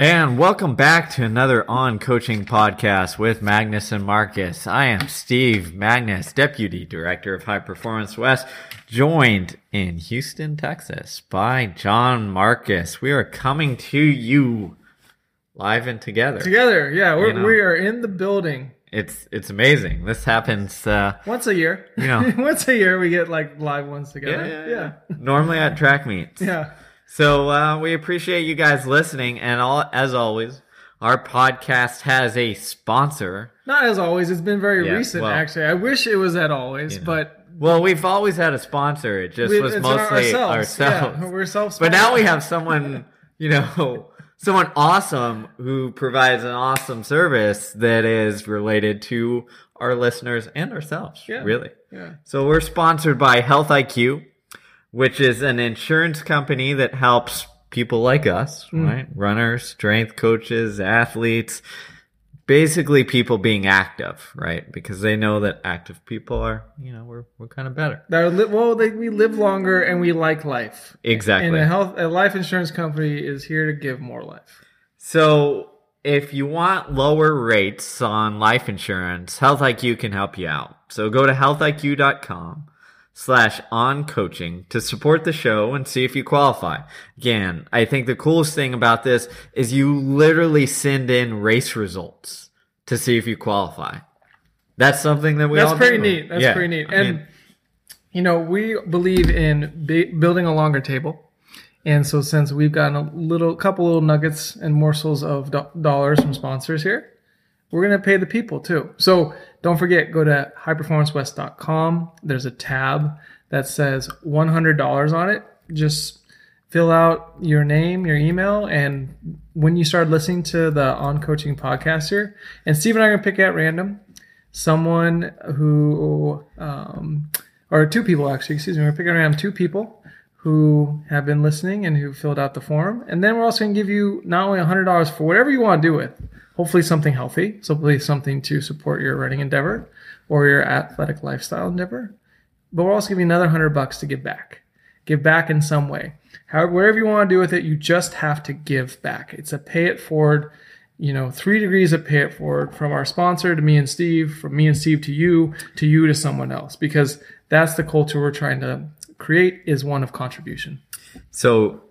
And welcome back to another On Coaching podcast with Magness and Marcus. I am Steve Magness, Deputy Director of High Performance West, joined in Houston, Texas by Jon Marcus. We are coming to you live and together. Together, yeah, we're, You know. we are in the building It's it's amazing. This happens uh once a year. You know. once a year we get like live ones together. yeah, yeah, yeah. normally at track meets. yeah. So uh, we appreciate you guys listening, and all as always, our podcast has a sponsor. Not as always. It's been very Yeah, recent, well- actually. I wish it was at always, You know. but Well, we've always had a sponsor. It just we- was mostly ourselves. ourselves. Yeah, we're self. but now we have someone, you know, someone awesome who provides an awesome service that is related to our listeners and ourselves. Yeah. Really. Yeah. So we're sponsored by Health IQ, which is an insurance company that helps people like us, Hmm. right? Runners, strength coaches, athletes, basically people being active, right? Because they know that active people are, you know, we're we're kind of better. Li- well, they, we live longer and we like life. Exactly. And a health, a life insurance company is here to give more life. So if you want lower rates on life insurance, Health IQ can help you out. So go to healthiq.com slash on coaching to support the show and see if you qualify. Again, I think the coolest thing about this is you literally send in race results to see if you qualify. That's something that we That's pretty do. neat. That's Yeah, pretty neat. I And mean, you know, we believe in b- building a longer table. And so, since we've gotten a little, couple little nuggets and morsels of do- dollars from sponsors here, we're going to pay the people too. So, don't forget, go to highperformancewest.com. There's a tab that says $100 on it. Just fill out your name, your email, and when you start listening to the On Coaching podcast here, and Steve and I are going to pick at random someone who, um, or two people actually, excuse me, we're picking around two people who have been listening and who filled out the form. And then we're also going to give you not only $100 for whatever you want to do with, hopefully something healthy, so hopefully something to support your running endeavor or your athletic lifestyle endeavor. But we're also giving you another 100 bucks to give back. Give back in some way. However, whatever you want to do with it, you just have to give back. It's a pay it forward you know, three degrees of pay it forward from our sponsor to me and Steve, from me and Steve to you, to you to someone else, because that's the culture we're trying to create is one of contribution. So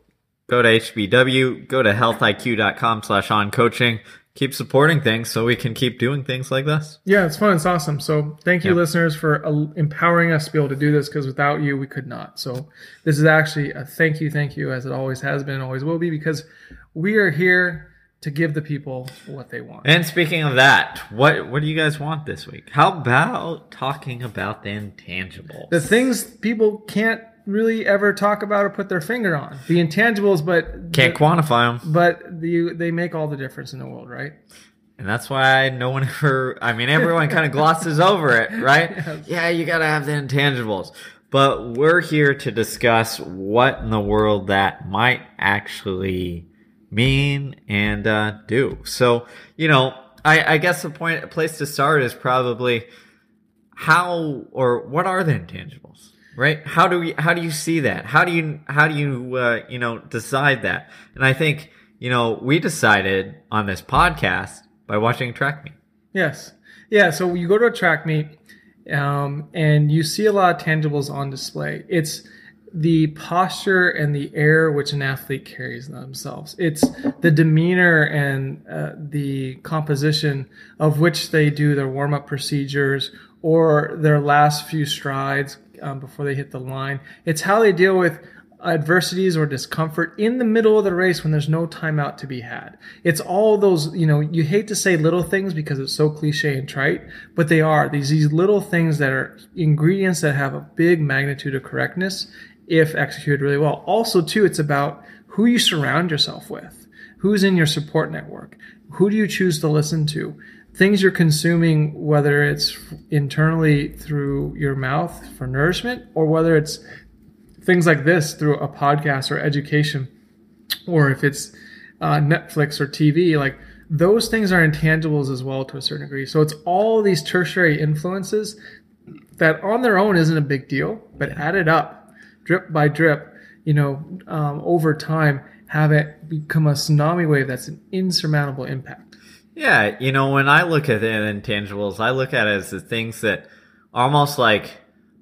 go to HPW, go to healthiq.com slash on coaching. Keep supporting things so we can keep doing things like this. Yeah, it's fun. It's awesome. So thank you, Yeah. listeners, for uh, empowering us to be able to do this because without you, we could not. So this is actually a thank you, thank you, as it always has been and always will be, because we are here to give the people what they want. And speaking of that, what what do you guys want this week? How about talking about the intangibles? the things people can't really ever talk about or put their finger on. The intangibles, but Can't quantify them. but the, they make all the difference in the world, right? And that's why no one ever, I mean, everyone kind of glosses over it, right? Yes. Yeah, you got to have the intangibles. But we're here to discuss what in the world that might actually mean and uh, do. So, you know, I, I guess the point, place to start is probably how or what are the intangibles? Right? How do we, how do you see that? How do you, how do you, uh, you know, decide that? And I think, you know, we decided on this podcast by watching track meet. Yes. Yeah. So you go to a track meet um, and you see a lot of tangibles on display. It's the posture and the air which an athlete carries themselves. It's the demeanor and uh, the composition of which they do their warm up procedures or their last few strides um, before they hit the line. It's how they deal with adversities or discomfort in the middle of the race when there's no timeout to be had. It's all those, you know, you hate to say little things because it's so cliche and trite, but they are these, these little things that are ingredients that have a big magnitude of correctness if executed really well. Also, too, it's about who you surround yourself with, who's in your support network, who do you choose to listen to, things you're consuming, whether it's internally through your mouth for nourishment or whether it's things like this through a podcast or education, or if it's uh, Netflix or TV, like those things are intangibles as well to a certain degree. So it's all these tertiary influences that on their own isn't a big deal, but added up, drip by drip, you know, um, over time, have it become a tsunami wave that's an insurmountable impact. Yeah, you know, when I look at the intangibles, I look at it as the things that almost like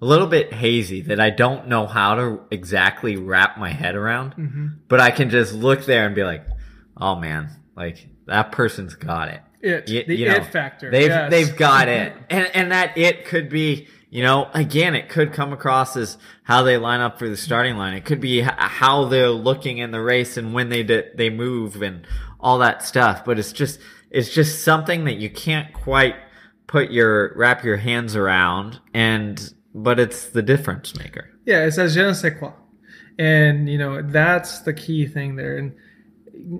a little bit hazy that I don't know how to exactly wrap my head around, Mm-hmm. but I can just look there and be like, "Oh man, like that person's got it." It, Y- the you know, it factor. They've yes. they've got it, and and that it could be, you know, again, it could come across as how they line up for the starting line. It could be how they're looking in the race and when they they move and all that stuff. But it's just it's just something that you can't quite put your wrap your hands around, and but it's the difference maker. Yeah, it says je ne sais quoi. And, you know, that's the key thing there. And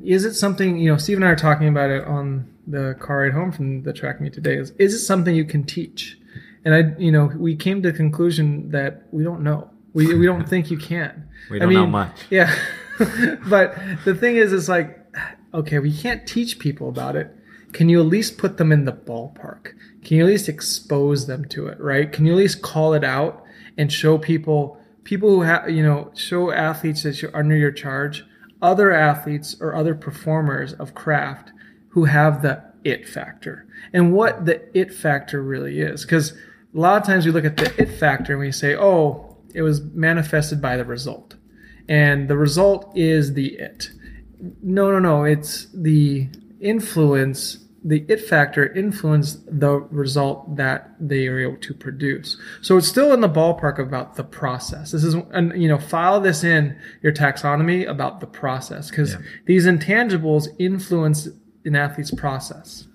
is it something, you know, Steve and I are talking about it on the car ride home from the track meet today. Is, is it something you can teach? And I, you know, we came to the conclusion that we don't know. We, we don't think you can. We don't know mean, much. Yeah. but the thing is, it's like, okay, we can't teach people about it. Can you at least put them in the ballpark? Can you at least expose them to it, right? Can you at least call it out and show people, people who have, you know, show athletes that you're under your charge, other athletes or other performers of craft who have the it factor and what the it factor really is. Because a lot of times we look at the it factor and we say, oh, it was manifested by the result. And the result is the it. No, no, no. It's the influence, the it factor influenced the result that they are able to produce. So it's still in the ballpark about the process. This is, and you know, file this in your taxonomy about the process because Yeah. these intangibles influence an athlete's process.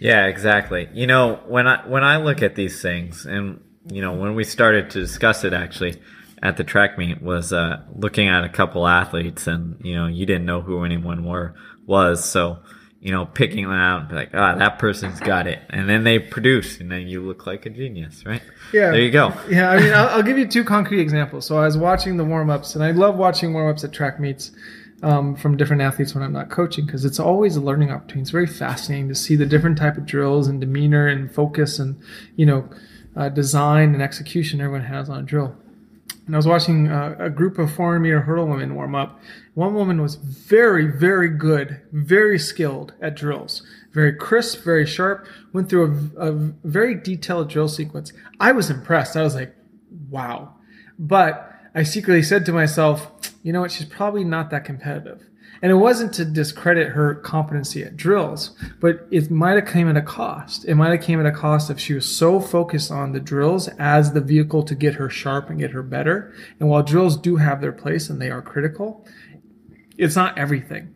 Yeah, exactly. You know, when I when I look at these things, and you know, when we started to discuss it actually at the track meet, was uh, looking at a couple athletes, and you know, you didn't know who anyone were was, so you know, picking them out and be like, ah, that person's got it, and then they produce, and then you look like a genius, right? Yeah. There you go. Yeah, I mean, I'll, I'll give you two concrete examples. So I was watching the warm ups, and I love watching warm ups at track meets um, from different athletes when I'm not coaching because it's always a learning opportunity. It's very fascinating to see the different type of drills and demeanor and focus and you know uh, design and execution everyone has on a drill. And I was watching uh, a group of 400 meter hurdle women warm up. One woman was very, very good, very skilled at drills, very crisp, very sharp. Went through a, a very detailed drill sequence. I was impressed. I was like, wow. But I secretly said to myself, you know what? She's probably not that competitive. And it wasn't to discredit her competency at drills, but it might have came at a cost. It might have came at a cost if she was so focused on the drills as the vehicle to get her sharp and get her better. And while drills do have their place and they are critical, it's not everything.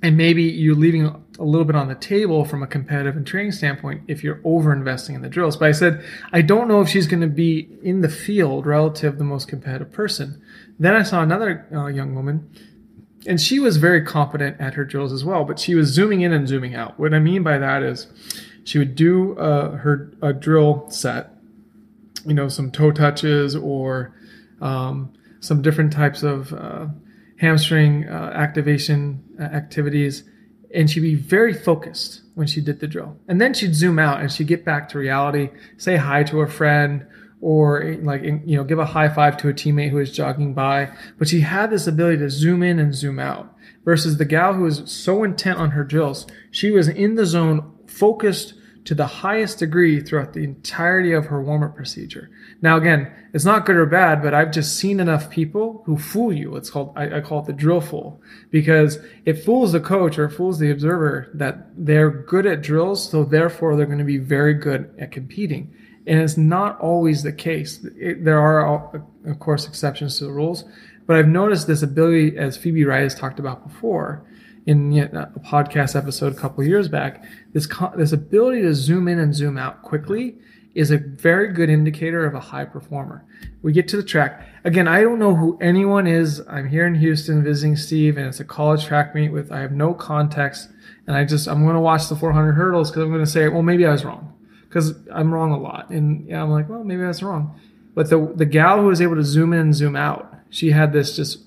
And maybe you're leaving a little bit on the table from a competitive and training standpoint if you're over investing in the drills. But I said, I don't know if she's going to be in the field relative the most competitive person. Then I saw another uh, young woman and she was very competent at her drills as well, but she was zooming in and zooming out. What I mean by that is she would do uh, her a drill set, you know, some toe touches or um, some different types of uh, hamstring uh, activation uh, activities, and she'd be very focused when she did the drill. And then she'd zoom out and she'd get back to reality, say hi to a friend, or like you know give a high five to a teammate who is jogging by but she had this ability to zoom in and zoom out versus the gal who was so intent on her drills she was in the zone focused to the highest degree throughout the entirety of her warm-up procedure. Now again it's not good or bad but i've just seen enough people who fool you. It's called i, I call it the drill fool. Because it fools the coach or fools the observer that they're good at drills so therefore they're going to be very good at competing. And it's not always the case. It, there are, uh, of course, exceptions to the rules, but I've noticed this ability, as Phoebe Wright has talked about before in a podcast episode a couple years back. This this ability to zoom in and zoom out quickly is a very good indicator of a high performer. We get to the track again. I don't know who anyone is. I'm here in Houston visiting Steve, and it's a college track meet with I have no context, and I just I'm going to watch the 400 hurdles because I'm going to say, well, maybe I was wrong because I'm wrong a lot. And yeah, I'm like, well, maybe that's wrong. But the the gal who was able to zoom in and zoom out, she had this just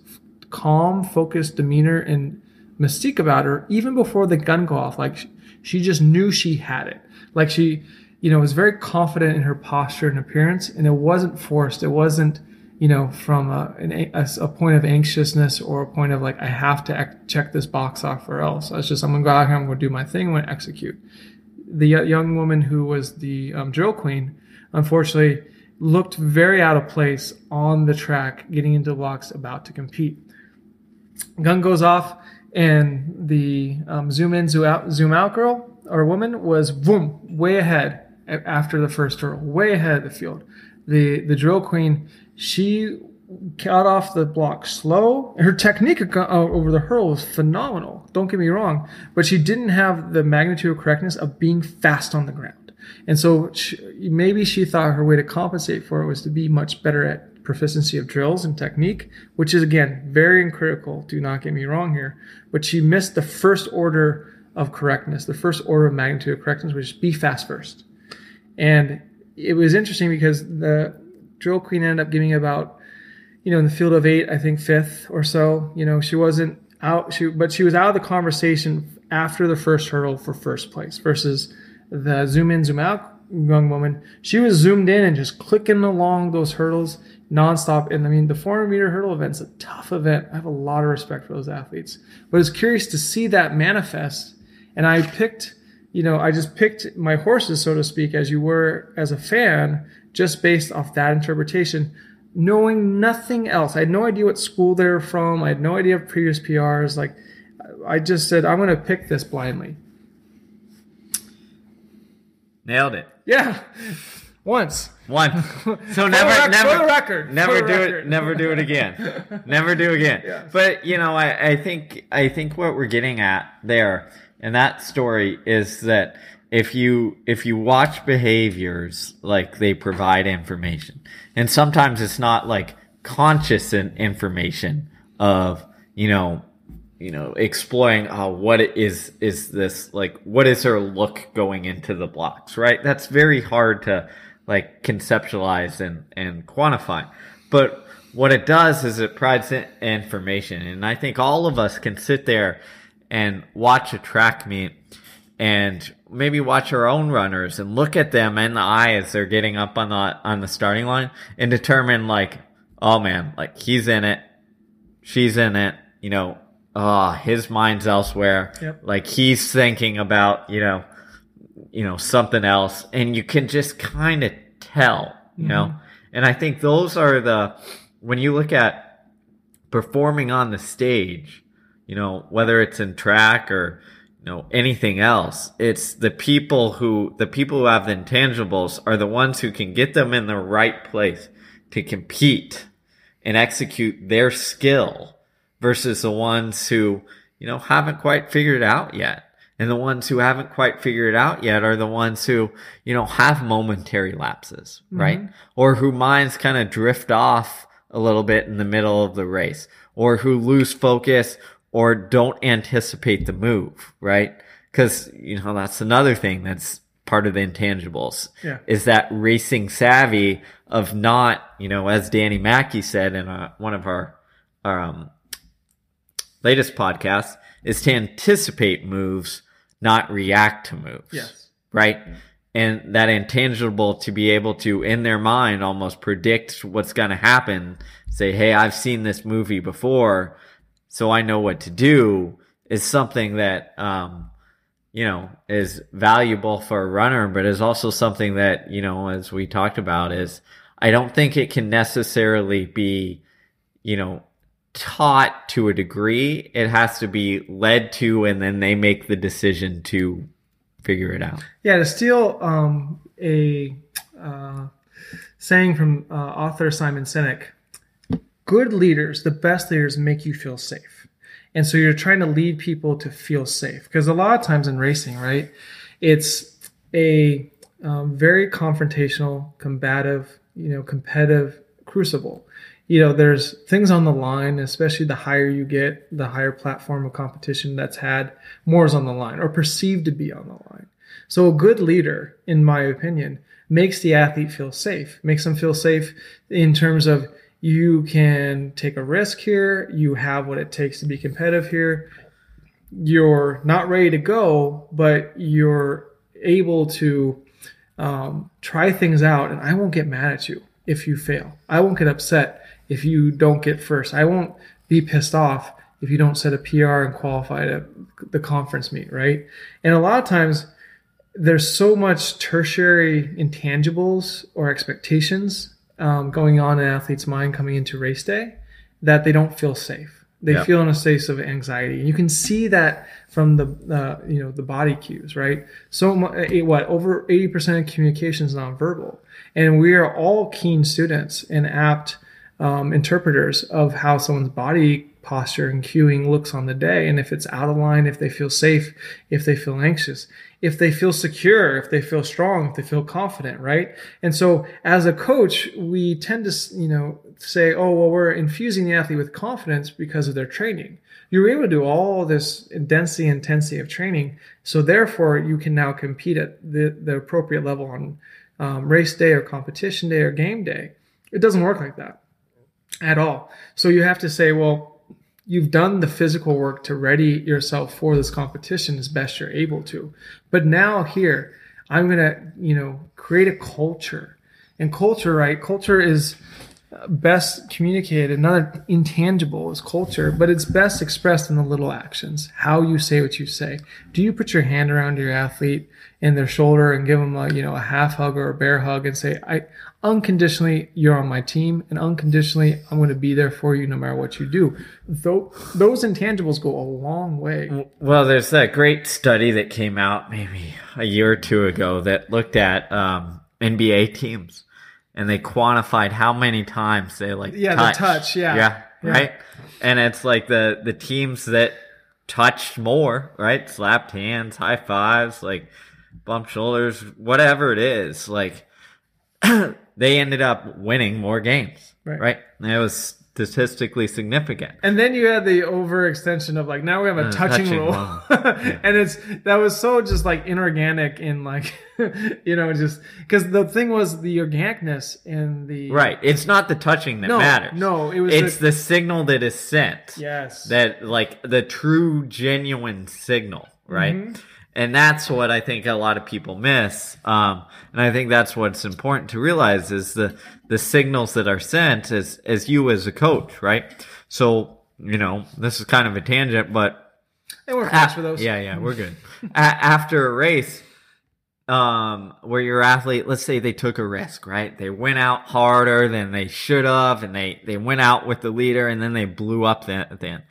calm, focused demeanor and mystique about her, even before the gun go off. Like she, just knew she had it. Like she, you know, was very confident in her posture and appearance, and it wasn't forced. It wasn't you know, from a, an, a, point of anxiousness or a point of like, I have to ec- check this box off or else. I was just, I'm to go out here, I'm to do my thing, I'm to execute. The young woman who was the um, drill queen, unfortunately, looked very out of place on the track, getting into blocks, about to compete. Gun goes off, and the um, zoom in, zoom out, zoom out girl or woman was boom, way ahead after the first hurdle, way ahead of the field. The the drill queen, she got off the block slow. Her technique over the hurdle was phenomenal. Don't get me wrong, but she didn't have the magnitude of correctness of being fast on the ground. And so she, maybe she thought her way to compensate for it was to be much better at proficiency of drills and technique, which is again very critical. Do not get me wrong here, but she missed the first order of correctness, the first order of magnitude of correctness, which is be fast first. And it was interesting because the drill queen ended up giving about, you know, in the field of eight, I think fifth or so. You know, she wasn't out, she but she was out of the conversation after the first hurdle for first place versus the zoom in, zoom out young woman. She was zoomed in and just clicking along those hurdles nonstop. And I mean, the 400 meter hurdle event's a tough event. I have a lot of respect for those athletes, but it's curious to see that manifest. And I picked you know, I just picked my horses, so to speak, as you were as a fan, just based off that interpretation, knowing nothing else. I had no idea what school they were from. I had no idea of previous PRs. Like, I just said, I'm going to pick this blindly. Nailed it. Yeah. Once. One. So never, rec- never, for the record. never For do the it. Never do it again. never do again. Yeah. But you know, I, I think, I think what we're getting at there in that story is that if you, if you watch behaviors, like they provide information, and sometimes it's not like conscious information of, you know, you know, exploring uh, what it is is this like what is her look going into the blocks, right? That's very hard to like conceptualize and and quantify. But what it does is it provides information, and I think all of us can sit there and watch a track meet and maybe watch our own runners and look at them in the eye as they're getting up on the on the starting line and determine like, oh man, like he's in it, she's in it, you know, ah, his mind's elsewhere. Yep. Like he's thinking about, you know, you know, something else. And you can just kind of tell, you know? Mm-hmm. And I think those are the, when you look at performing on the stage, you know, whether it's in track or, you know, anything else, it's the people who, the people who have the intangibles are the ones who can get them in the right place to compete and execute their skill versus the ones who, you know, haven't quite figured it out yet. And the ones who haven't quite figured it out yet are the ones who, you know, have momentary lapses, right? Or who minds kind of drift off a little bit in the middle of the race or who lose focus or don't anticipate the move, right? Cause, you know, that's another thing that's part of the intangibles Yeah. is that racing savvy of not, you know, as Danny Mackey said in uh one of our, our um, latest podcasts, is to anticipate moves, not react to moves. Yes. Right? And that intangible to be able to, in their mind, almost predict what's going to happen, say, hey, I've seen this movie before, so I know what to do, is something that, um, you know, is valuable for a runner, but is also something that, you know, as we talked about, is I don't think it can necessarily be, you know, taught to a degree. It has to be led to, and then they make the decision to figure it out. Yeah, to steal um, a uh, saying from uh, author Simon Sinek, good leaders, the best leaders, make you feel safe. And so you're trying to lead people to feel safe. Because a lot of times in racing, right, it's a um, very confrontational, combative, you know, competitive crucible. You know, there's things on the line, especially the higher you get, the higher platform of competition that's had, more is on the line or perceived to be on the line. So a good leader, in my opinion, makes the athlete feel safe, makes them feel safe in terms of you can take a risk here, you have what it takes to be competitive here. You're not ready to go, but you're able to um, try things out, and I won't get mad at you if you fail. I won't get upset if you don't get first. I won't be pissed off if you don't set a PR and qualify to the conference meet, right? And a lot of times there's so much tertiary intangibles or expectations um, going on in an athlete's mind coming into race day that they don't feel safe. They Yeah. feel in a state of anxiety. And you can see that from the uh, you know the body cues, right? So eh, what over eighty percent of communication is nonverbal, and we are all keen students and apt um, interpreters of how someone's body posture and cueing looks on the day, and if it's out of line, if they feel safe, if they feel anxious, if they feel secure, if they feel strong, if they feel confident, right? And so as a coach, we tend to, you know, say, oh, well, we're infusing the athlete with confidence because of their training. You're able to do all this density intensity of training. So therefore you can now compete at the, the appropriate level on um, race day or competition day or game day. It doesn't work like that at all. So you have to say, well, you've done the physical work to ready yourself for this competition as best you're able to. But now here, I'm going to, you know, create a culture. And culture, right? Culture is best communicated. Another intangible is culture, but it's best expressed in the little actions. How you say what you say. Do you put your hand around your athlete and their shoulder and give them a, you know, a half hug or a bear hug and say, I unconditionally, you're on my team and unconditionally, I'm going to be there for you no matter what you do. Tho- those intangibles go a long way. Well, there's that great study that came out maybe a year or two ago that looked at um, NBA teams and they quantified how many times they like Yeah, the touch, yeah. yeah Yeah. right and it's like the the teams that touched more right slapped hands high fives like bumped shoulders whatever it is like they ended up winning more games Right. right and it was statistically significant And then you had the overextension of like now we have a Uh, touching, touching rule, rule. and it's that was so just like inorganic in like you know just because the thing was the organicness in the Right. It's not the touching that No, matters. no, it was It's the- the, signal that is sent. yes That like the true genuine signal, right? Mm-hmm. And that's what I think a lot of people miss. Um, and I think that's what's important to realize is the the signals that are sent as as you as a coach, right? So you know this is kind of a tangent, but we're for those Yeah, yeah, we're good. a- after a race, um, where your athlete, let's say they took a risk, right? They went out harder than they should have, and they they went out with the leader, and then they blew up the- at the end.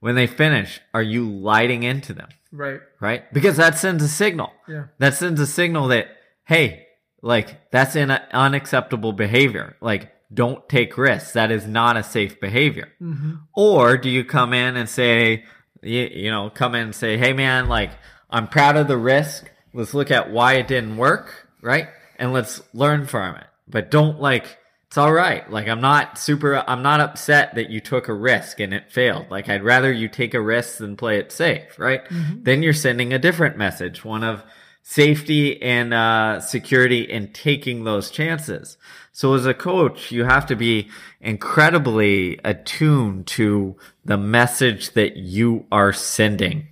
When they finish, are you lighting into them, right right? Because that sends a signal. yeah That sends a signal that hey, like that's an unacceptable behavior. Like don't take risks. That is not a safe behavior. Mm-hmm. Or do you come in and say, you, you know, come in and say, hey man, like I'm proud of the risk. Let's look at why it didn't work, right? And let's learn from it. But don't like it's all right. Like I'm not super I'm not upset that you took a risk and it failed. Like I'd rather you take a risk than play it safe, right? Then you're sending a different message, one of safety and uh, security in taking those chances. So as a coach, you have to be incredibly attuned to the message that you are sending.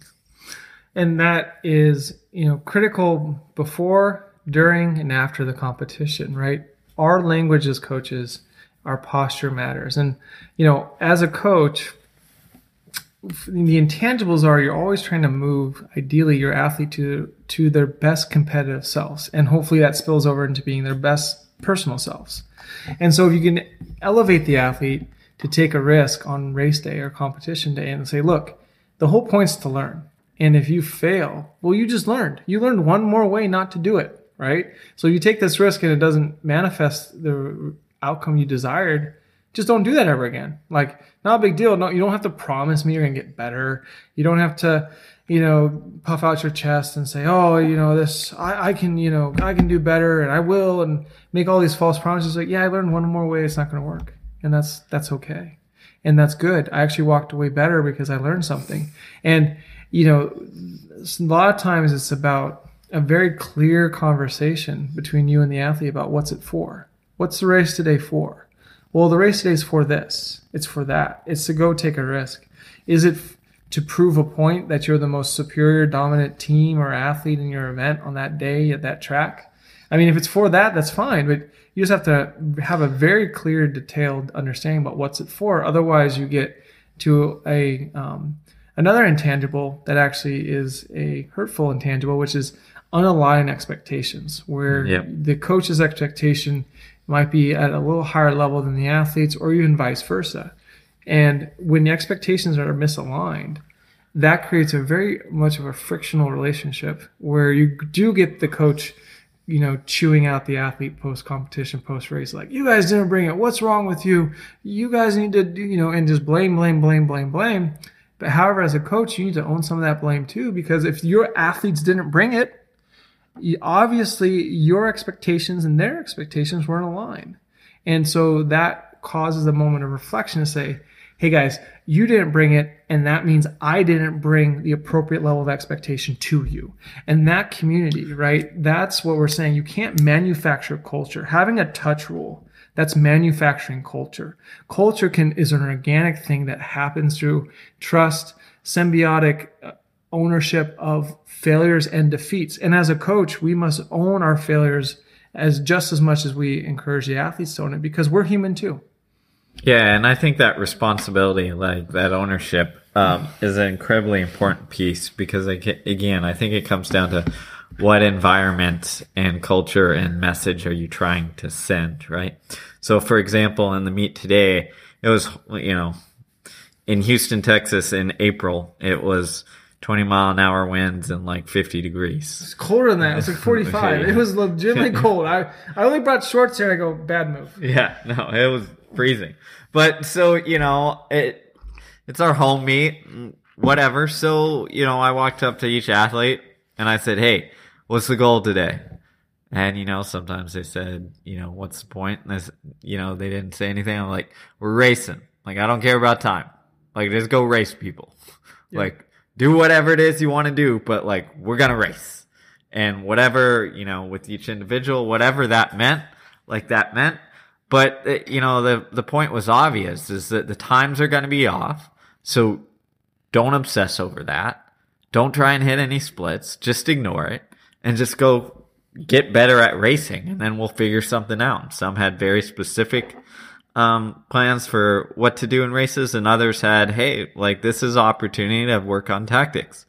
and that is you know critical before during and after the competition right our language as coaches our posture matters. And you know as a coach the intangibles are you're always trying to move ideally your athlete to to their best competitive selves. And hopefully that spills over into being their best personal selves. And so if you can elevate the athlete to take a risk on race day or competition day and say look the whole point's to learn. And if you fail well you just learned. You learned one more way not to do it right so you take this risk and it doesn't manifest the outcome you desired just don't do that ever again. Like, not a big deal. No, you don't have to promise me you're gonna get better. You don't have to, you know, puff out your chest and say, oh, you know, this, I, I can, you know, I can do better and I will, and make all these false promises. Like, yeah, I learned one more way. It's not gonna work, and that's that's okay, and that's good. I actually walked away better because I learned something, and you know, a lot of times it's about a very clear conversation between you and the athlete about what's it for. What's the race today for? Well, the race today is for this. It's for that. It's to go take a risk. Is it f- to prove a point that you're the most superior, dominant team or athlete in your event on that day at that track? I mean, if it's for that, that's fine, but you just have to have a very clear, detailed understanding about what's it for. Otherwise, you get to a um, another intangible that actually is a hurtful intangible, which is unaligned expectations, where Yep. the coach's expectation might be at a little higher level than the athletes, or even vice versa. And when the expectations are misaligned, that creates a very much of a frictional relationship where you do get the coach, you know, chewing out the athlete post competition, post race, like, you guys didn't bring it. What's wrong with you? You guys need to, do-" you know, and just blame, blame, blame, blame, blame. But however, as a coach, you need to own some of that blame too, because if your athletes didn't bring it, obviously your expectations and their expectations weren't aligned. And so that causes a moment of reflection to say, hey guys, you didn't bring it, and that means I didn't bring the appropriate level of expectation to you. And that community, right? That's what we're saying. You can't manufacture culture. Having a touch rule, that's manufacturing culture. Culture can is an organic thing that happens through trust, symbiotic uh, ownership of failures and defeats. And as a coach, we must own our failures as just as much as we encourage the athletes to own it because we're human too. Yeah, and I think that responsibility, like that ownership, um, is an incredibly important piece because, again, I think it comes down to what environment and culture and message are you trying to send, right? So, for example, in the meet today, it was, you know, in Houston, Texas in April, it was 20 mile an hour winds and like 50 degrees. It's colder than that. It was like 45. Okay. It was legitimately cold. I, I only brought shorts here. I go, bad move. Yeah, no, it was freezing. But so, you know, it it's our home meet, whatever. So, you know, I walked up to each athlete and I said, "Hey, what's the goal today?" And you know, sometimes they said, "You know, what's the point?" And I, s- you know, they didn't say anything. I'm like, "We're racing. Like, I don't care about time. Like, just go race, people. Like, do whatever it is you want to do, but like, we're gonna race." And whatever you know, with each individual, whatever that meant, like that meant. But uh, you know, the the point was obvious: is that the times are to be off. So don't obsess over that. Don't try and hit any splits. Just ignore it and just go get better at racing, and then we'll figure something out. Some had very specific um, plans for what to do in races, and others had, hey, like this is opportunity to work on tactics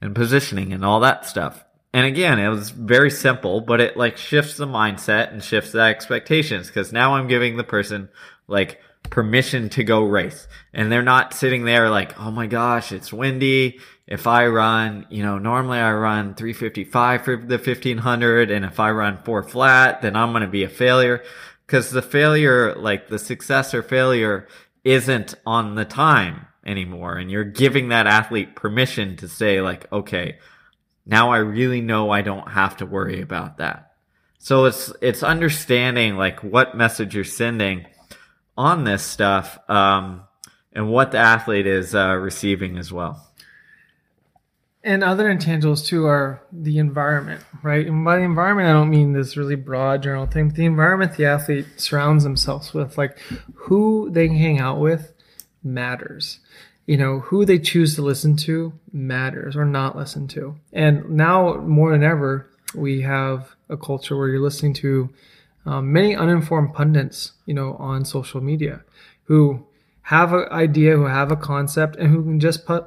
and positioning and all that stuff. And again, it was very simple, but it like shifts the mindset and shifts the expectations because now I'm giving the person like permission to go race and they're not sitting there like, oh my gosh, it's windy. If I run, you know, normally I run 355 for the 1500 and if I run four flat, then I'm going to be a failure because the failure, like the success or failure isn't on the time anymore. And you're giving that athlete permission to say like, okay, now I really know I don't have to worry about that. So it's it's understanding like what message you're sending on this stuff, um, and what the athlete is uh, receiving as well. And other intangibles too are the environment, right? And by the environment, I don't mean this really broad general thing. But the environment the athlete surrounds themselves with, like who they hang out with, matters. You know, who they choose to listen to matters or not listen to. And now more than ever, we have a culture where you're listening to um, many uninformed pundits, you know, on social media who have an idea, who have a concept, and who can just put,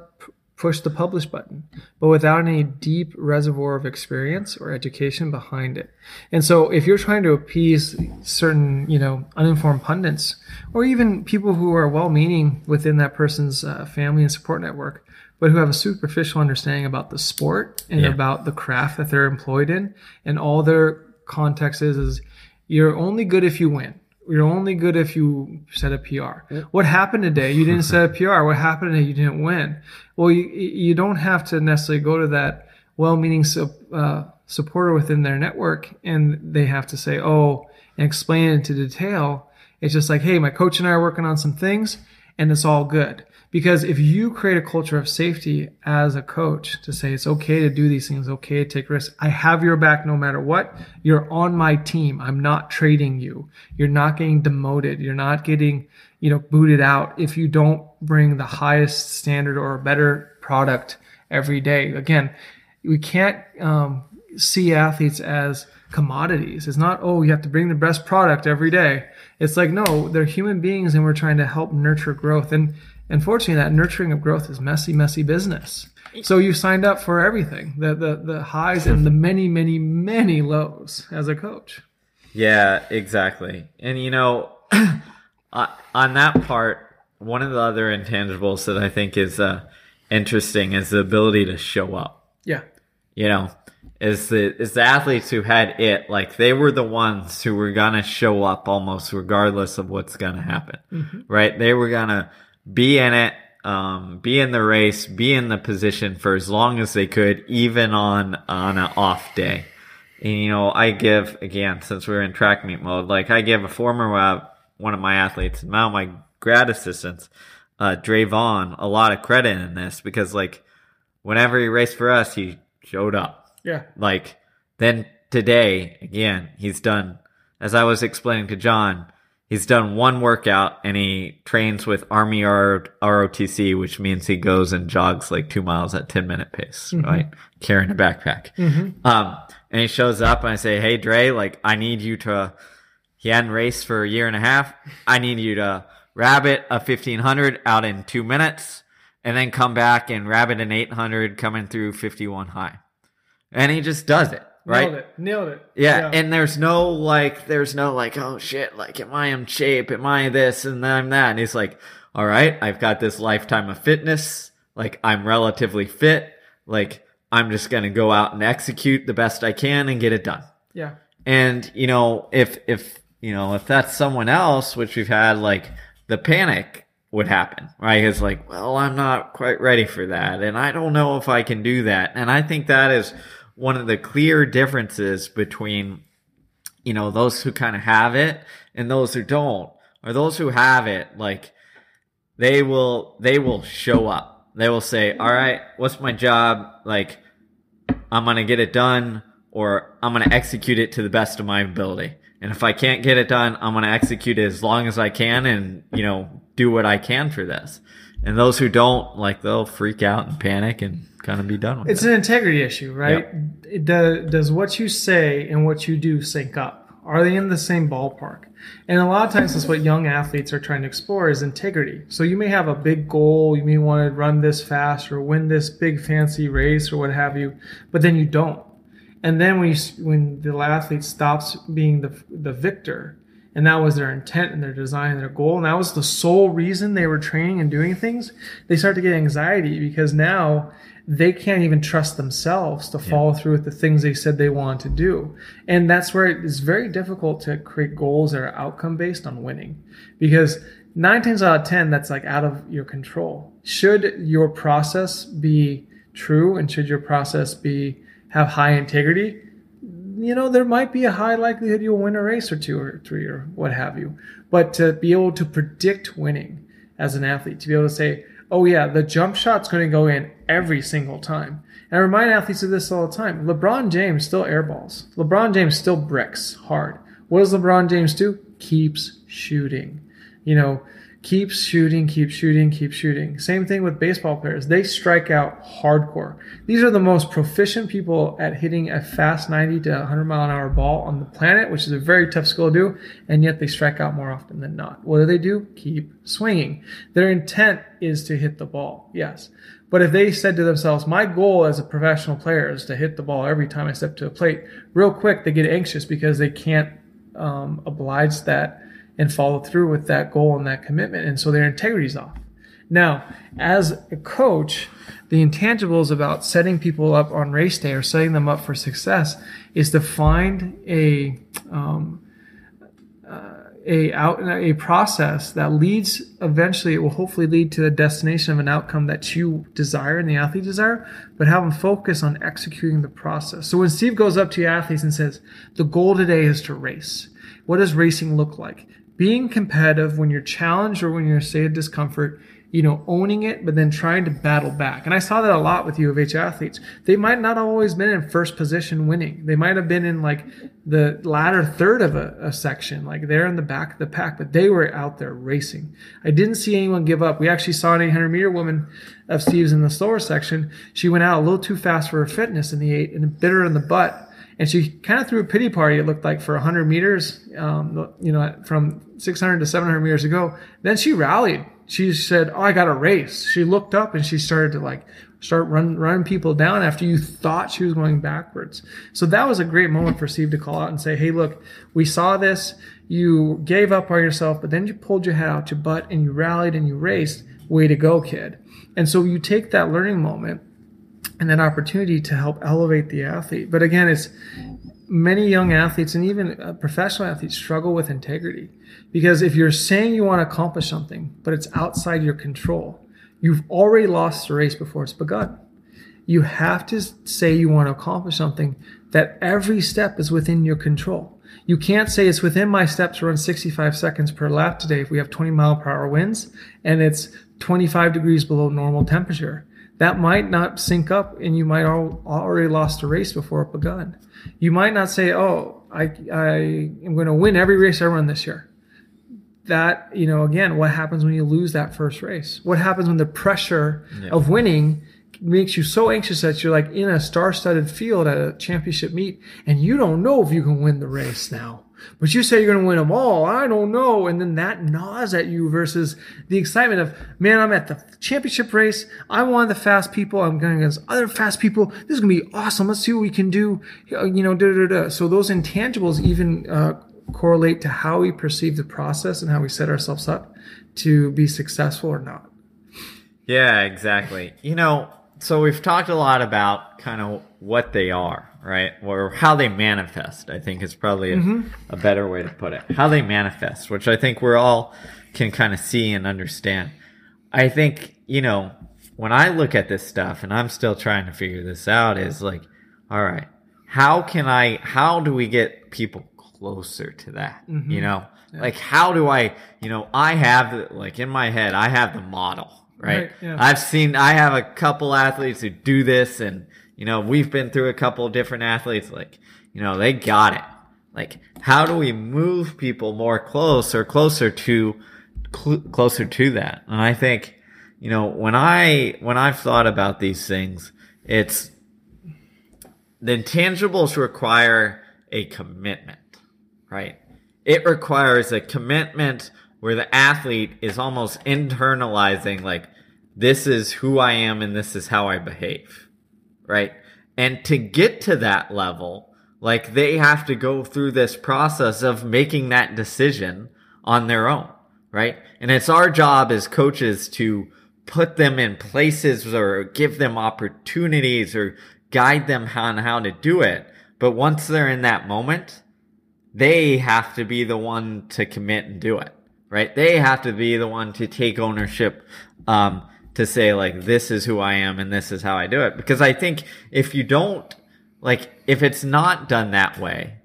push the publish button, but without any deep reservoir of experience or education behind it. And so, if you're trying to appease certain, you know, uninformed pundits, or even people who are well-meaning within that person's uh, family and support network, but who have a superficial understanding about the sport and Yeah. about the craft that they're employed in, and all their context is is you're only good if you win. You're only good if you set a PR. What happened today? You didn't set a PR. What happened today? You didn't win. Well, you you don't have to necessarily go to that well-meaning uh, supporter within their network, and they have to say, "Oh," and explain it into detail. It's just like, "Hey, my coach and I are working on some things, and it's all good." Because if you create a culture of safety as a coach to say it's okay to do these things, okay to take risks, I have your back no matter what. You're on my team. I'm not trading you. You're not getting demoted. You're not getting, you know, booted out if you don't bring the highest standard or a better product every day. Again, we can't um, see athletes as commodities. It's not, oh, you have to bring the best product every day. It's like, no, they're human beings and we're trying to help nurture growth. And unfortunately, that nurturing of growth is messy, messy business. So you signed up for everything, the, the, the highs and the many, many, many lows as a coach. Yeah, exactly. And you know, on that part, one of the other intangibles that I think is uh, interesting is the ability to show up. Yeah. You know, is the is the athletes who had it like they were the ones who were gonna show up almost regardless of what's gonna happen, mm-hmm. right? They were gonna be in it, um, be in the race, be in the position for as long as they could, even on on an off day. And you know, I give again since we're in track meet mode, like I give a former uh, one of my athletes, and now my grad assistants, uh, Dre Vaughn, a lot of credit in this because like whenever he raced for us, he showed up. Yeah. Like then today, again, he's done, as I was explaining to John, he's done one workout and he trains with Army R- ROTC, which means he goes and jogs like two miles at 10 minute pace, mm-hmm. right? Carrying a backpack. Mm-hmm. Um, and he shows up and I say, Hey, Dre, like I need you to, he hadn't raced for a year and a half. I need you to rabbit a 1500 out in two minutes and then come back and rabbit an 800 coming through 51 high. And he just does it, right? Nailed it. Nailed it. Yeah. yeah. And there's no like, there's no like, oh shit, like, am I in shape? Am I this and then I'm that? And he's like, all right, I've got this lifetime of fitness. Like, I'm relatively fit. Like, I'm just going to go out and execute the best I can and get it done. Yeah. And, you know, if, if, you know, if that's someone else, which we've had like the panic would happen, right? It's like, well, I'm not quite ready for that. And I don't know if I can do that. And I think that is one of the clear differences between, you know, those who kind of have it and those who don't, or those who have it, like, they will, they will show up. They will say, all right, what's my job? Like, I'm going to get it done or I'm going to execute it to the best of my ability. And if I can't get it done, I'm going to execute it as long as I can and, you know, do what I can for this. And those who don't, like, they'll freak out and panic and kind of be done with it's it. It's an integrity issue, right? Yep. Does, does what you say and what you do sync up? Are they in the same ballpark? And a lot of times that's what young athletes are trying to explore is integrity. So you may have a big goal, you may want to run this fast or win this big fancy race or what have you, but then you don't and then when you, when the athlete stops being the the victor, and that was their intent and their design and their goal, and that was the sole reason they were training and doing things, they start to get anxiety because now they can't even trust themselves to follow yeah. through with the things they said they want to do. And that's where it is very difficult to create goals that are outcome based on winning because nine times out of 10, that's like out of your control. Should your process be true and should your process be have high integrity, you know, there might be a high likelihood you'll win a race or two or three or what have you. But to be able to predict winning as an athlete, to be able to say, oh yeah, the jump shot's going to go in every single time. And I remind athletes of this all the time. LeBron James still airballs. LeBron James still bricks hard. What does LeBron James do? Keeps shooting. You know, keeps shooting, keep shooting, keep shooting. Same thing with baseball players. They strike out hardcore. These are the most proficient people at hitting a fast 90 to 100 mile an hour ball on the planet, which is a very tough skill to do, and yet they strike out more often than not. What do they do? Keep swinging. Their intent is to hit the ball, yes. But if they said to themselves, my goal as a professional player is to hit the ball every time I step to a plate, real quick they get anxious because they can't um, oblige that and follow through with that goal and that commitment. And so their integrity is off. Now, as a coach, the intangibles about setting people up on race day or setting them up for success is to find a um, uh, a out a process that leads eventually it will hopefully lead to a destination of an outcome that you desire and the athlete desire but have them focus on executing the process so when steve goes up to athletes and says the goal today is to race what does racing look like being competitive when you're challenged or when you're say a state of discomfort you know owning it but then trying to battle back. And i saw that a lot with u of h athletes. They might not always been in first position winning. They might have been in like the latter third of a, a section like they're in the back of the pack but they were out there racing. I didn't see anyone give up. We actually saw an 800 meter woman of steve's in the slower section. She went out a little too fast for her fitness in the eight and bit her in the butt and she kind of threw a pity party. It looked like for 100 meters, um, you know, from 600 to 700 meters ago. Then she rallied. She said, "Oh, I got a race." She looked up and she started to like start run, running people down after you thought she was going backwards. So that was a great moment for Steve to call out and say, "Hey, look, we saw this. You gave up on yourself, but then you pulled your head out your butt and you rallied and you raced. Way to go, kid!" And so you take that learning moment and that opportunity to help elevate the athlete. But again, it's many young athletes and even uh, professional athletes struggle with integrity because if you're saying you want to accomplish something, but it's outside your control, you've already lost the race before it's begun. You have to say you want to accomplish something that every step is within your control. You can't say it's within my step to run 65 seconds per lap today if we have 20 mile per hour winds and it's 25 degrees below normal temperature that might not sync up and you might al- already lost a race before it begun. You might not say, oh, I, I am going to win every race I run this year. That, you know, again, what happens when you lose that first race? What happens when the pressure yeah. of winning makes you so anxious that you're like in a star-studded field at a championship meet and you don't know if you can win the race now but you say you're going to win them all. I don't know. And then that gnaws at you versus the excitement of, man, I'm at the championship race. I want the fast people. I'm going against other fast people. This is going to be awesome. Let's see what we can do. You know, da, da, da. So those intangibles even uh, correlate to how we perceive the process and how we set ourselves up to be successful or not. Yeah, exactly. You know, so we've talked a lot about kind of what they are, right? Or how they manifest, I think is probably a, mm-hmm. a better way to put it. How they manifest, which I think we're all can kind of see and understand. I think, you know, when I look at this stuff and I'm still trying to figure this out is like, all right, how can I, how do we get people closer to that? Mm-hmm. You know, yeah. like how do I, you know, I have like in my head, I have the model, right? right yeah. I've seen, I have a couple athletes who do this and, you know, we've been through a couple different athletes, like, you know, they got it. Like, how do we move people more close or closer to, cl- closer to that? And I think, you know, when I, when I've thought about these things, it's, the intangibles require a commitment, right? It requires a commitment where the athlete is almost internalizing, like, this is who I am and this is how I behave right? And to get to that level, like they have to go through this process of making that decision on their own, right? And it's our job as coaches to put them in places or give them opportunities or guide them on how to do it. But once they're in that moment, they have to be the one to commit and do it, right? They have to be the one to take ownership. Um, to say like this is who I am and this is how I do it. Because I think if you don't like if it's not done that way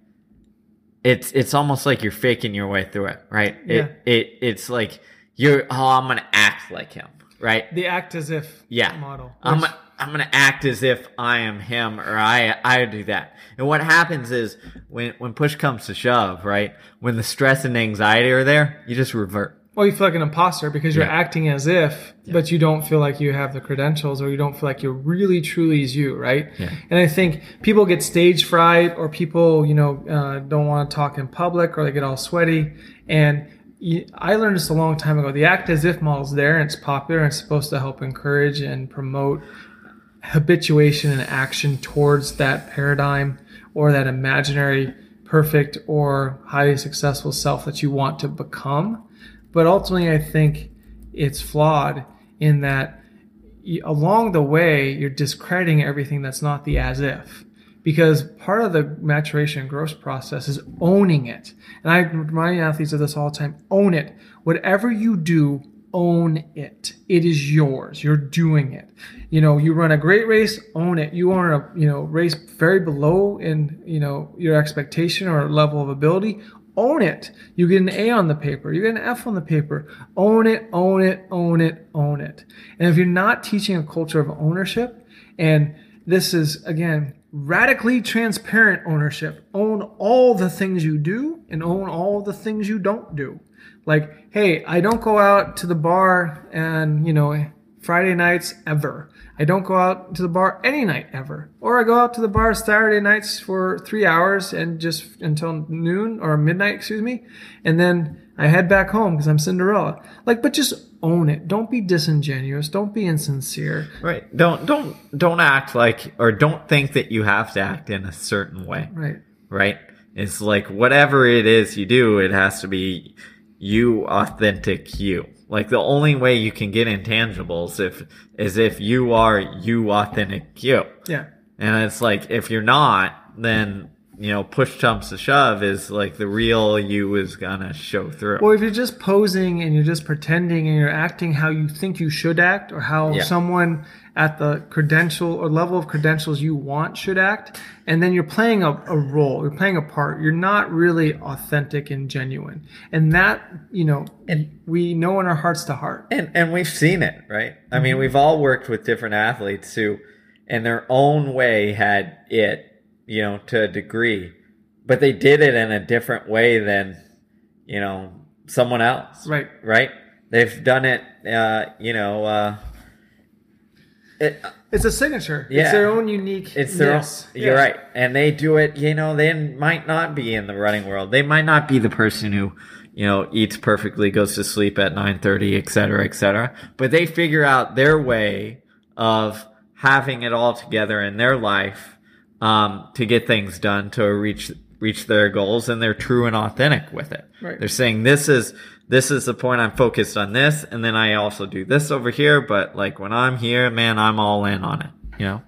it's it's almost like you're faking your way through it right? Yeah. it it it's like you're oh I'm going to act like him right? The act as if yeah. model I'm I'm going to act as if I am him or I I do that. And what happens is when when push comes to shove right? When the stress and anxiety are there you just revert well, you feel like an imposter because you're yeah. acting as if, yeah. but you don't feel like you have the credentials or you don't feel like you're really truly is you, right? Yeah. And I think people get stage fright or people, you know, uh, don't want to talk in public or they get all sweaty. And I learned this a long time ago. The act as if model is there and it's popular and it's supposed to help encourage and promote habituation and action towards that paradigm or that imaginary perfect or highly successful self that you want to become but ultimately, I think it's flawed in that along the way, you're discrediting everything that's not the as if. Because part of the maturation and growth process is owning it. And I remind athletes of this all the time own it. Whatever you do, own it. It is yours. You're doing it. You know, you run a great race, own it. You run a, you know, race very below in, you know, your expectation or level of ability, own it. You get an A on the paper, you get an F on the paper. Own it, own it, own it, own it. And if you're not teaching a culture of ownership, and this is again radically transparent ownership, own all the things you do and own all the things you don't do. Like, hey, I don't go out to the bar and, you know, Friday nights ever. I don't go out to the bar any night ever. Or I go out to the bar Saturday nights for three hours and just until noon or midnight, excuse me. And then I head back home because I'm Cinderella. Like, but just own it. Don't be disingenuous. Don't be insincere. Right. Don't don't don't act like or don't think that you have to act in a certain way. Right. Right? It's like whatever it is you do, it has to be you authentic you. Like the only way you can get intangibles if is if you are you authentic you. Yeah. And it's like if you're not, then you know, push comes to shove is like the real you is gonna show through. Or if you're just posing and you're just pretending and you're acting how you think you should act or how Yeah. someone at the credential or level of credentials you want should act, and then you're playing a, a role, you're playing a part, you're not really authentic and genuine. And that, you know, and we know in our hearts to heart. And and we've seen it, right? I mean, we've all worked with different athletes who, in their own way, had it, you know, to a degree, but they did it in a different way than, you know, someone else, Right. Right? They've done it, uh, you know, uh, it, It's a signature. Yeah. It's their own unique. it's their own, you're right and they do it you know they might not be in the running world they might not be the person who you know eats perfectly goes to sleep at 9.30 et cetera et cetera but they figure out their way of having it all together in their life um, to get things done to reach reach their goals and they're true and authentic with it Right. they're saying this is this is the point i'm focused on this and then i also do this over here but like when i'm here man i'm all in on it you know?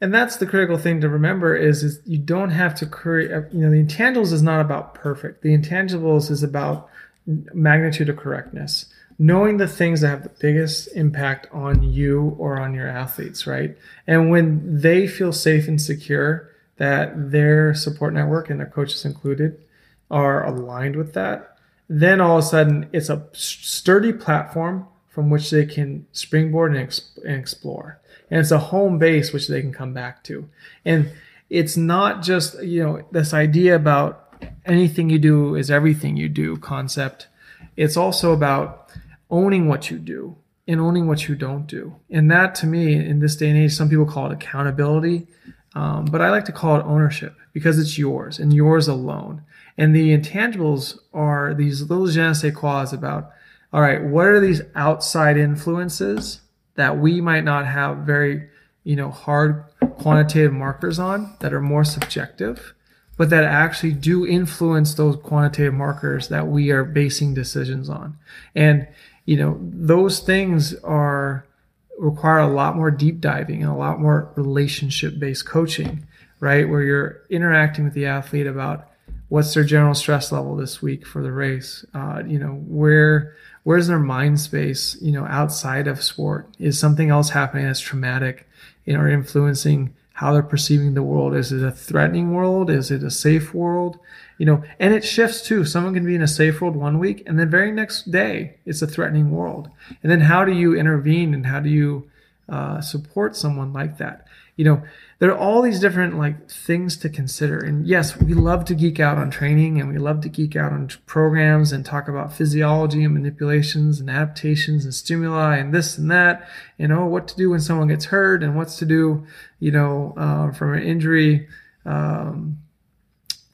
And that's the critical thing to remember is, is you don't have to create uh, you know the intangibles is not about perfect. The intangibles is about magnitude of correctness. Knowing the things that have the biggest impact on you or on your athletes right? And when they feel safe and secure that their support network and their coaches included are aligned with that then all of a sudden it's a sturdy platform from which they can springboard and, ex- and explore. And it's a home base which they can come back to. And it's not just you know this idea about anything you do is everything you do concept. It's also about owning what you do and owning what you don't do. And that to me in this day and age some people call it accountability um, but i like to call it ownership because it's yours and yours alone and the intangibles are these little je ne sais quoi about all right what are these outside influences that we might not have very you know hard quantitative markers on that are more subjective but that actually do influence those quantitative markers that we are basing decisions on? And you know those things are require a lot more deep diving and a lot more relationship based coaching right? Where you're interacting with the athlete about what's their general stress level this week for the race? Uh, you know where where's their mind space you know outside of sport? Is something else happening that's traumatic you know or influencing how they're perceiving the world? Is it a threatening world? Is it a safe world? You know and it shifts too. Someone can be in a safe world one week and the very next day it's a threatening world. And then how do you intervene and how do you uh, support someone like that? You know there are all these different like things to consider. And yes we love to geek out on training and we love to geek out on programs and talk about physiology and manipulations and adaptations and stimuli and this and that. And oh what to do when someone gets hurt and what's to do you know uh, from an injury um,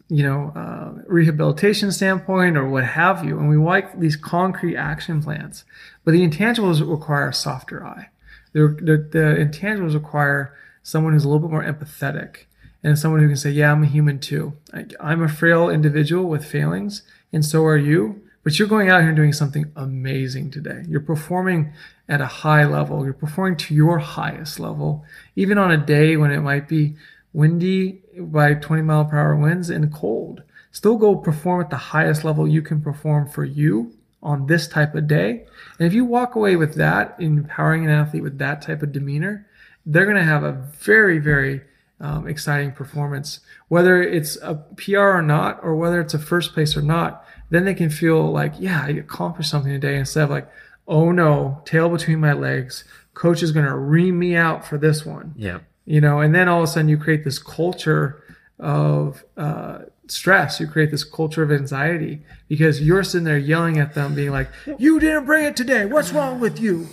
you know uh, rehabilitation standpoint or what have you. And we like these concrete action plans. But the intangibles require a softer eye. The, the, the intangibles require someone who's a little bit more empathetic and someone who can say, Yeah, I'm a human too. I, I'm a frail individual with failings, and so are you. But you're going out here and doing something amazing today. You're performing at a high level. You're performing to your highest level, even on a day when it might be windy by 20 mile per hour winds and cold. Still go perform at the highest level you can perform for you on this type of day. And if you walk away with that, empowering an athlete with that type of demeanor, they're going to have a very, very um, exciting performance. Whether it's a PR or not, or whether it's a first place or not, then they can feel like, yeah, I accomplished something today instead of like, oh no, tail between my legs. Coach is going to ream me out for this one. yeah You know, and then all of a sudden you create this culture of uh, stress. You create this culture of anxiety because you're sitting there yelling at them, being like, "You didn't bring it today. What's wrong with you?"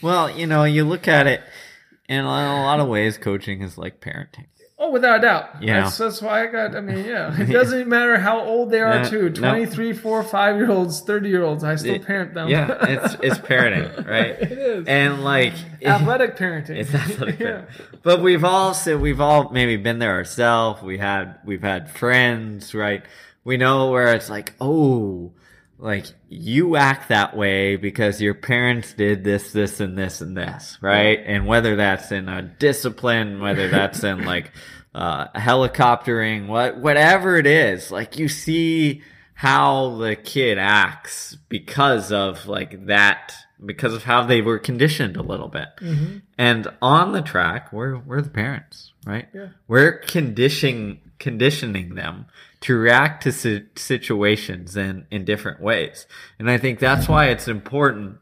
Well, you know, you look at it in a lot of ways, coaching is like parenting. Oh, without a doubt. Yeah. That's, that's why I got, I mean, yeah. It doesn't matter how old they are, No, too. no. 23, 4, 5 year olds, 30 year olds. I still It- parent them. Yeah, it's it's parenting, right? it is. And like Athletic parenting. It's athletic yeah. parenting. But we've all said we've all maybe been there ourselves. We had we've had friends, right? We know where it's like, oh, like you act that way because your parents did this, this, and this, and this, right? And whether that's in a discipline, whether that's in like uh, helicoptering, what whatever it is, like you see how the kid acts because of like that, because of how they were conditioned a little bit. Mm-hmm. And on the track, we're we're the parents, right? Yeah. We're conditioning conditioning them to react to si- situations in in different ways. And I think that's why it's important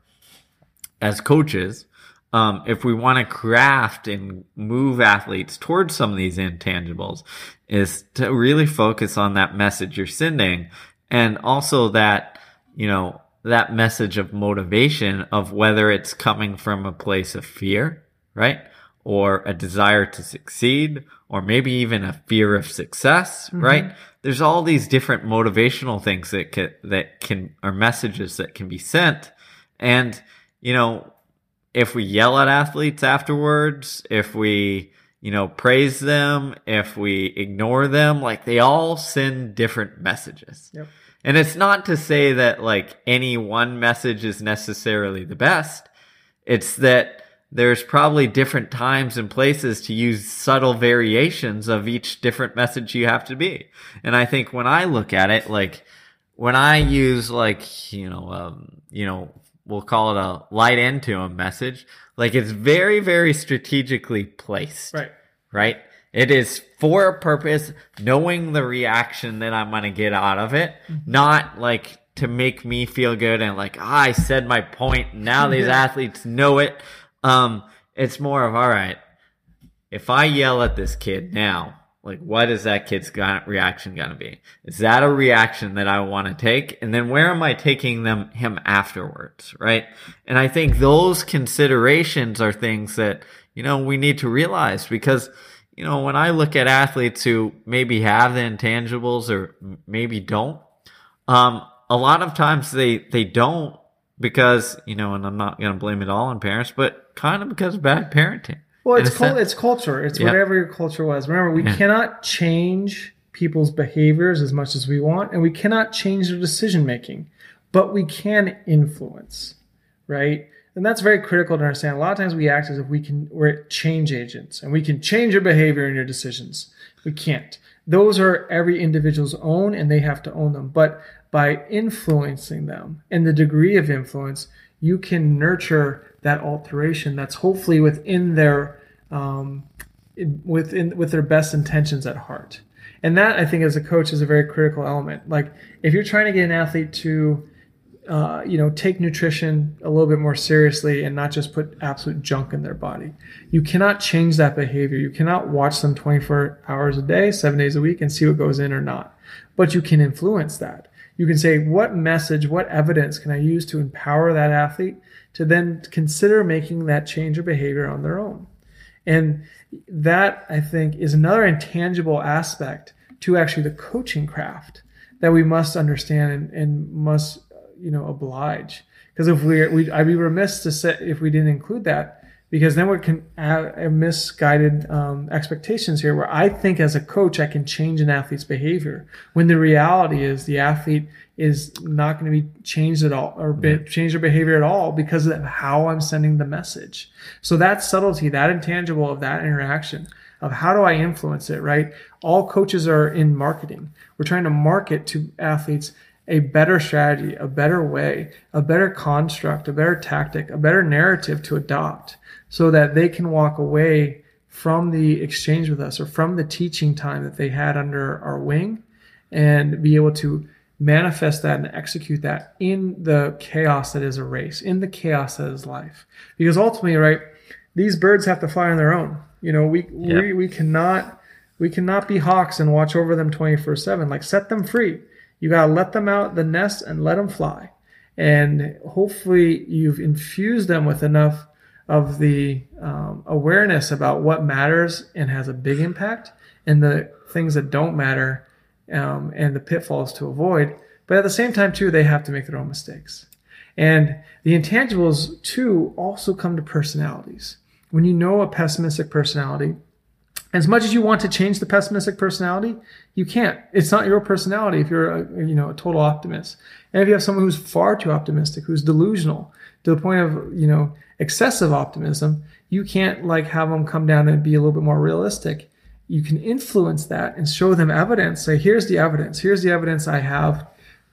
as coaches um, if we want to craft and move athletes towards some of these intangibles is to really focus on that message you're sending and also that you know that message of motivation of whether it's coming from a place of fear right? Or a desire to succeed or maybe even a fear of success right there's all these different motivational things that can that can are messages that can be sent and you know if we yell at athletes afterwards, if we, you know, praise them, if we ignore them, like they all send different messages. Yep. And it's not to say that like any one message is necessarily the best. It's that there's probably different times and places to use subtle variations of each different message you have to be. And I think when I look at it, like when I use like, you know, um, you know, we'll call it a light into a message, like it's very, very strategically placed Right. right? It is for a purpose, knowing the reaction that I'm going to get out of it, not like to make me feel good and like, ah, I said my point. Now these athletes know it. Um, it's more of, all right, if I yell at this kid now, like, what is that kid's reaction going to be? Is that a reaction that I want to take? And then where am I taking them, him afterwards? Right. And I think those considerations are things that, you know, we need to realize because, you know, when I look at athletes who maybe have the intangibles or maybe don't, um, a lot of times they, they don't because, you know, and I'm not going to blame it all on parents, but kind of because of bad parenting. Well, it's cul- it's culture. It's Yeah. whatever your culture was. Remember, we Yeah. cannot change people's behaviors as much as we want, and we cannot change their decision making, but we can influence, right? And that's very critical to understand. A lot of times we act as if we can we're change agents and we can change your behavior and your decisions. We can't. Those are every individual's own and they have to own them. But by influencing them and the degree of influence, you can nurture that alteration that's hopefully within their um, within with their best intentions at heart. And that I think as a coach is a very critical element. Like if you're trying to get an athlete to uh, you know, take nutrition a little bit more seriously and not just put absolute junk in their body. You cannot change that behavior. You cannot watch them 24 hours a day, seven days a week, and see what goes in or not. But you can influence that. You can say, what message, what evidence can I use to empower that athlete to then consider making that change of behavior on their own? And that, I think, is another intangible aspect to actually the coaching craft that we must understand and, and must, you know, oblige. Because if we, we, I'd be remiss to say if we didn't include that, because then we can have misguided um, expectations here, where I think as a coach I can change an athlete's behavior, when the reality is the athlete is not going to be changed at all or be, change their behavior at all because of how I'm sending the message. So that subtlety, that intangible of that interaction of how do I influence it, right? All coaches are in marketing. We're trying to market to athletes a better strategy, a better way, a better construct, a better tactic, a better narrative to adopt so that they can walk away from the exchange with us or from the teaching time that they had under our wing and be able to manifest that and execute that in the chaos that is a race, in the chaos that is life. Because ultimately, right, these birds have to fly on their own. You know, we we, we cannot we cannot be hawks and watch over them 24/7. Like set them free. You got to let them out the nest and let them fly. And hopefully you've infused them with enough of the um, awareness about what matters and has a big impact, and the things that don't matter, um, and the pitfalls to avoid. But at the same time, too, they have to make their own mistakes. And the intangibles, too, also come to personalities. When you know a pessimistic personality, as much as you want to change the pessimistic personality, you can't. It's not your personality if you're a, you know, a total optimist. And if you have someone who's far too optimistic, who's delusional to the point of, you know, excessive optimism, you can't like have them come down and be a little bit more realistic. You can influence that and show them evidence. Say, here's the evidence. Here's the evidence I have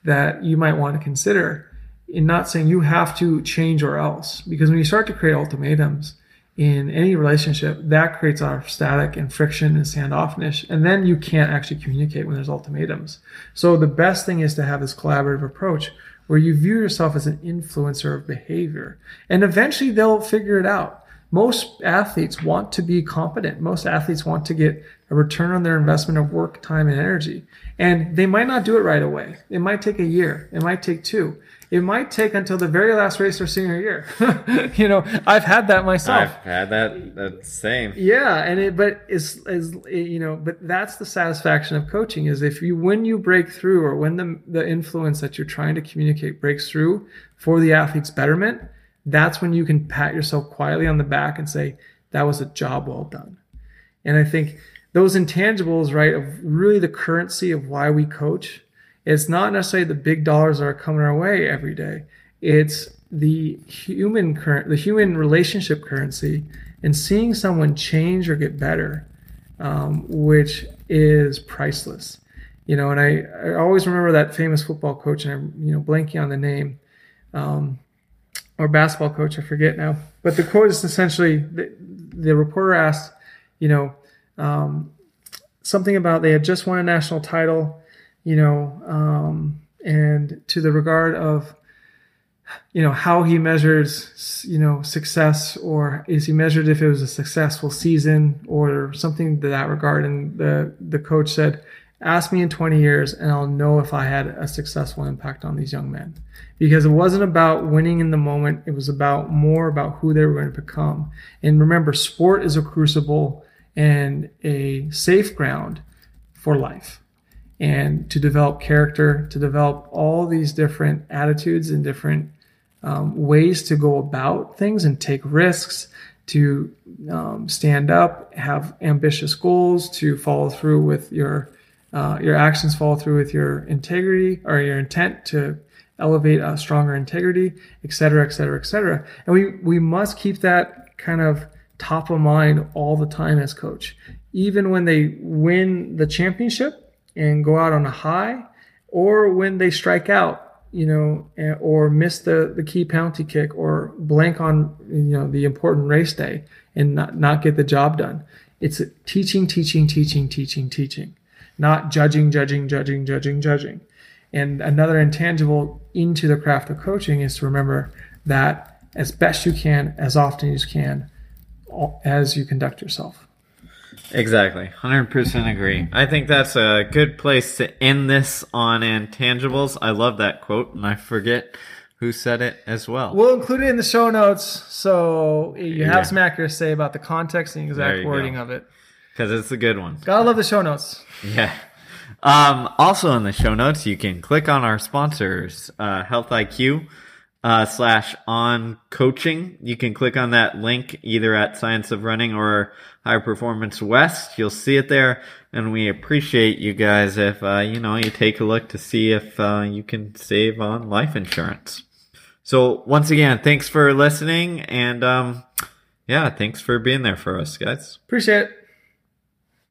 that you might want to consider. In not saying you have to change or else, because when you start to create ultimatums, in any relationship, that creates of static and friction and standoffness. And then you can't actually communicate when there's ultimatums. So the best thing is to have this collaborative approach where you view yourself as an influencer of behavior. And eventually they'll figure it out. Most athletes want to be competent. Most athletes want to get a return on their investment of work, time, and energy. And they might not do it right away. It might take a year. It might take two it might take until the very last race or senior year. you know, I've had that myself. I've had that that same. Yeah, and it but is is you know, but that's the satisfaction of coaching is if you when you break through or when the the influence that you're trying to communicate breaks through for the athlete's betterment, that's when you can pat yourself quietly on the back and say that was a job well done. And I think those intangibles, right, of really the currency of why we coach it's not necessarily the big dollars that are coming our way every day. It's the human current, the human relationship currency, and seeing someone change or get better, um, which is priceless. You know, and I, I always remember that famous football coach, and I'm you know blanking on the name, um, or basketball coach, I forget now. But the quote is essentially the, the reporter asked, you know, um, something about they had just won a national title you know, um, and to the regard of, you know, how he measures, you know, success, or is he measured if it was a successful season or something to that regard? And the the coach said, "Ask me in 20 years, and I'll know if I had a successful impact on these young men." Because it wasn't about winning in the moment; it was about more about who they were going to become. And remember, sport is a crucible and a safe ground for life and to develop character, to develop all these different attitudes and different um, ways to go about things and take risks, to um, stand up, have ambitious goals, to follow through with your uh, your actions, follow through with your integrity or your intent to elevate a stronger integrity, et cetera, et cetera, et cetera. And we we must keep that kind of top of mind all the time as coach, even when they win the championship and go out on a high, or when they strike out, you know, or miss the, the key penalty kick, or blank on you know the important race day and not, not get the job done. It's teaching, teaching, teaching, teaching, teaching, not judging, judging, judging, judging, judging. And another intangible into the craft of coaching is to remember that as best you can, as often as you can, as you conduct yourself. Exactly. 100% agree. I think that's a good place to end this on intangibles. I love that quote, and I forget who said it as well. We'll include it in the show notes so you have yeah. some accuracy about the context and exact wording go. of it. Because it's a good one. Gotta love the show notes. Yeah. Um, also in the show notes, you can click on our sponsors, uh, Health IQ uh, slash on coaching. You can click on that link either at Science of Running or High Performance West. You'll see it there, and we appreciate you guys if uh, you know you take a look to see if uh, you can save on life insurance. So once again, thanks for listening, and um, yeah, thanks for being there for us, guys. Appreciate it.